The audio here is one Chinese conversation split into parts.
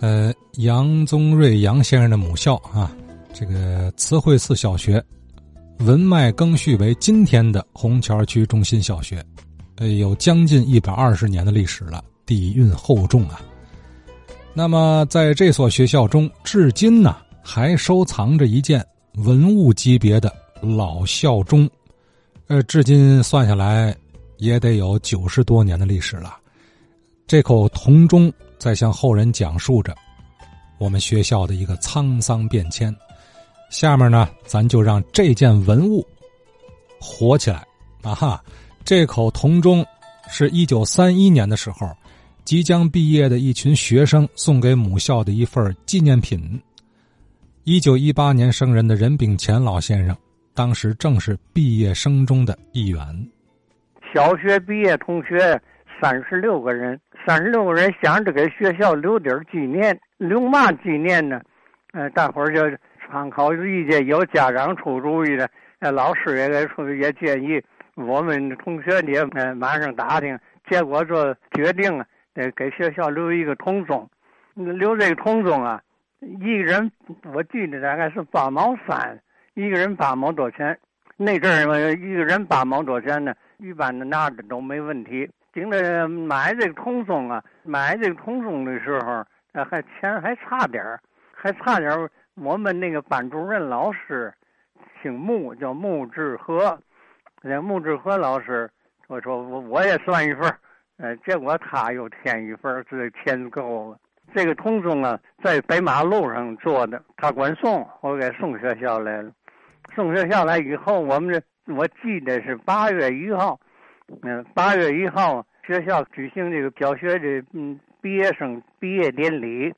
呃，杨宗瑞杨先生的母校啊，这个慈惠寺小学，文脉更续为今天的虹桥区中心小学，呃，有将近一百二十年的历史了，底蕴厚重啊。那么，在这所学校中，至今呢，还收藏着一件文物级别的老校钟，呃，至今算下来，也得有九十多年的历史了。这口铜钟在向后人讲述着我们学校的一个沧桑变迁。下面呢，咱就让这件文物火起来啊！哈，这口铜钟是一九三一年的时候，即将毕业的一群学生送给母校的一份纪念品。一九一八年生人的任炳乾老先生，当时正是毕业生中的一员。小学毕业同学三十六个人。三十六个人想着给学校留点纪念，留嘛纪念呢？呃，大伙儿就参考意见，有家长出主意的，呃，老师也给出也建议，我们同学也呃马上打听，结果就决定了，得给学校留一个铜钟。留这个铜钟啊，一个人我记得大概是八毛三，一个人八毛多钱。那阵儿嘛一个人八毛多钱呢，一般的拿着都没问题。顶着买这个铜钟啊，买这个铜钟的时候，还钱还差点，还差点。我们那个班主任老师姓穆，叫穆志和，那穆志和老师，我说我我也算一份，呃，结果他又添一份，这钱够了。这个铜钟啊，在北马路上做的，他管送，我给送学校来了。送学校来以后，我们这我记得是八月一号。嗯，八月一号学校举行这个小学的嗯毕业生毕业典礼。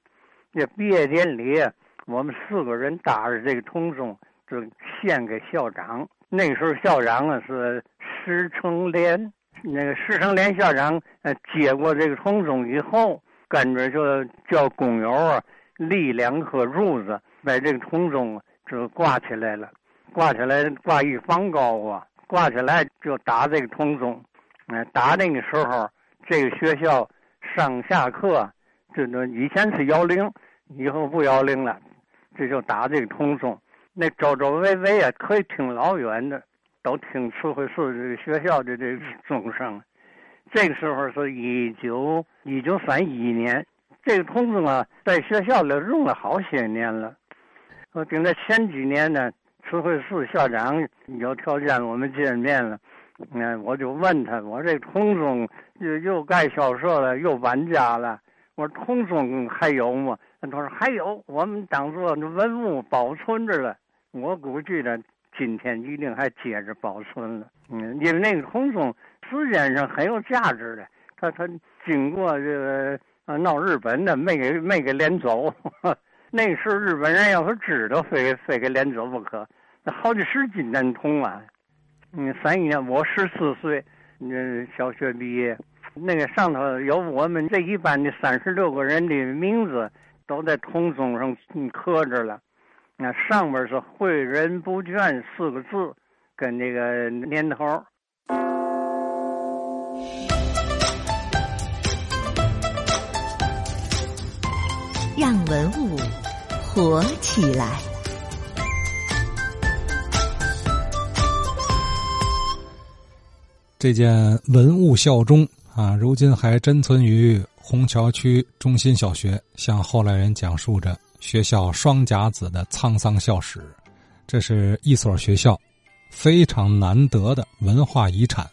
这毕业典礼，我们四个人搭着这个铜钟，就献给校长。那时候校长啊是石成莲，那个石成莲校长呃接过这个铜钟以后，跟着就叫工友啊立两颗柱子，把这个铜钟就挂起来了，挂起来挂一方高啊。挂起来就打这个铜钟，哎，打那个时候，这个学校上下课，这那以前是摇铃，以后不摇铃了，这就打这个铜钟。那周周围围啊，可以听老远的，都听慈惠寺这个学校的这钟声。这个时候是一九一九三一年，这个铜钟啊，在学校里用了好些年了。我顶在前几年呢。慈惠寺校长有条件，我们见面了。嗯，我就问他，我这铜钟又又盖校舍了，又搬家了。我说铜钟还有吗？他说还有，我们当做文物保存着了。我估计呢，今天一定还接着保存了。嗯，因为那个铜钟时间上很有价值的，他他经过这个啊闹日本的，没给没给连走。那时候日本人要是知道，非非给连走不可。那好几十斤的铜啊！嗯，三一年我十四岁，那小学毕业，那个上头有我们这一班的三十六个人的名字，都在铜钟上刻着了。那上面是“诲人不倦”四个字，跟那个年头。让文物活起来。这件文物校钟啊，如今还珍存于虹桥区中心小学，向后来人讲述着学校双甲子的沧桑校史。这是一所学校非常难得的文化遗产。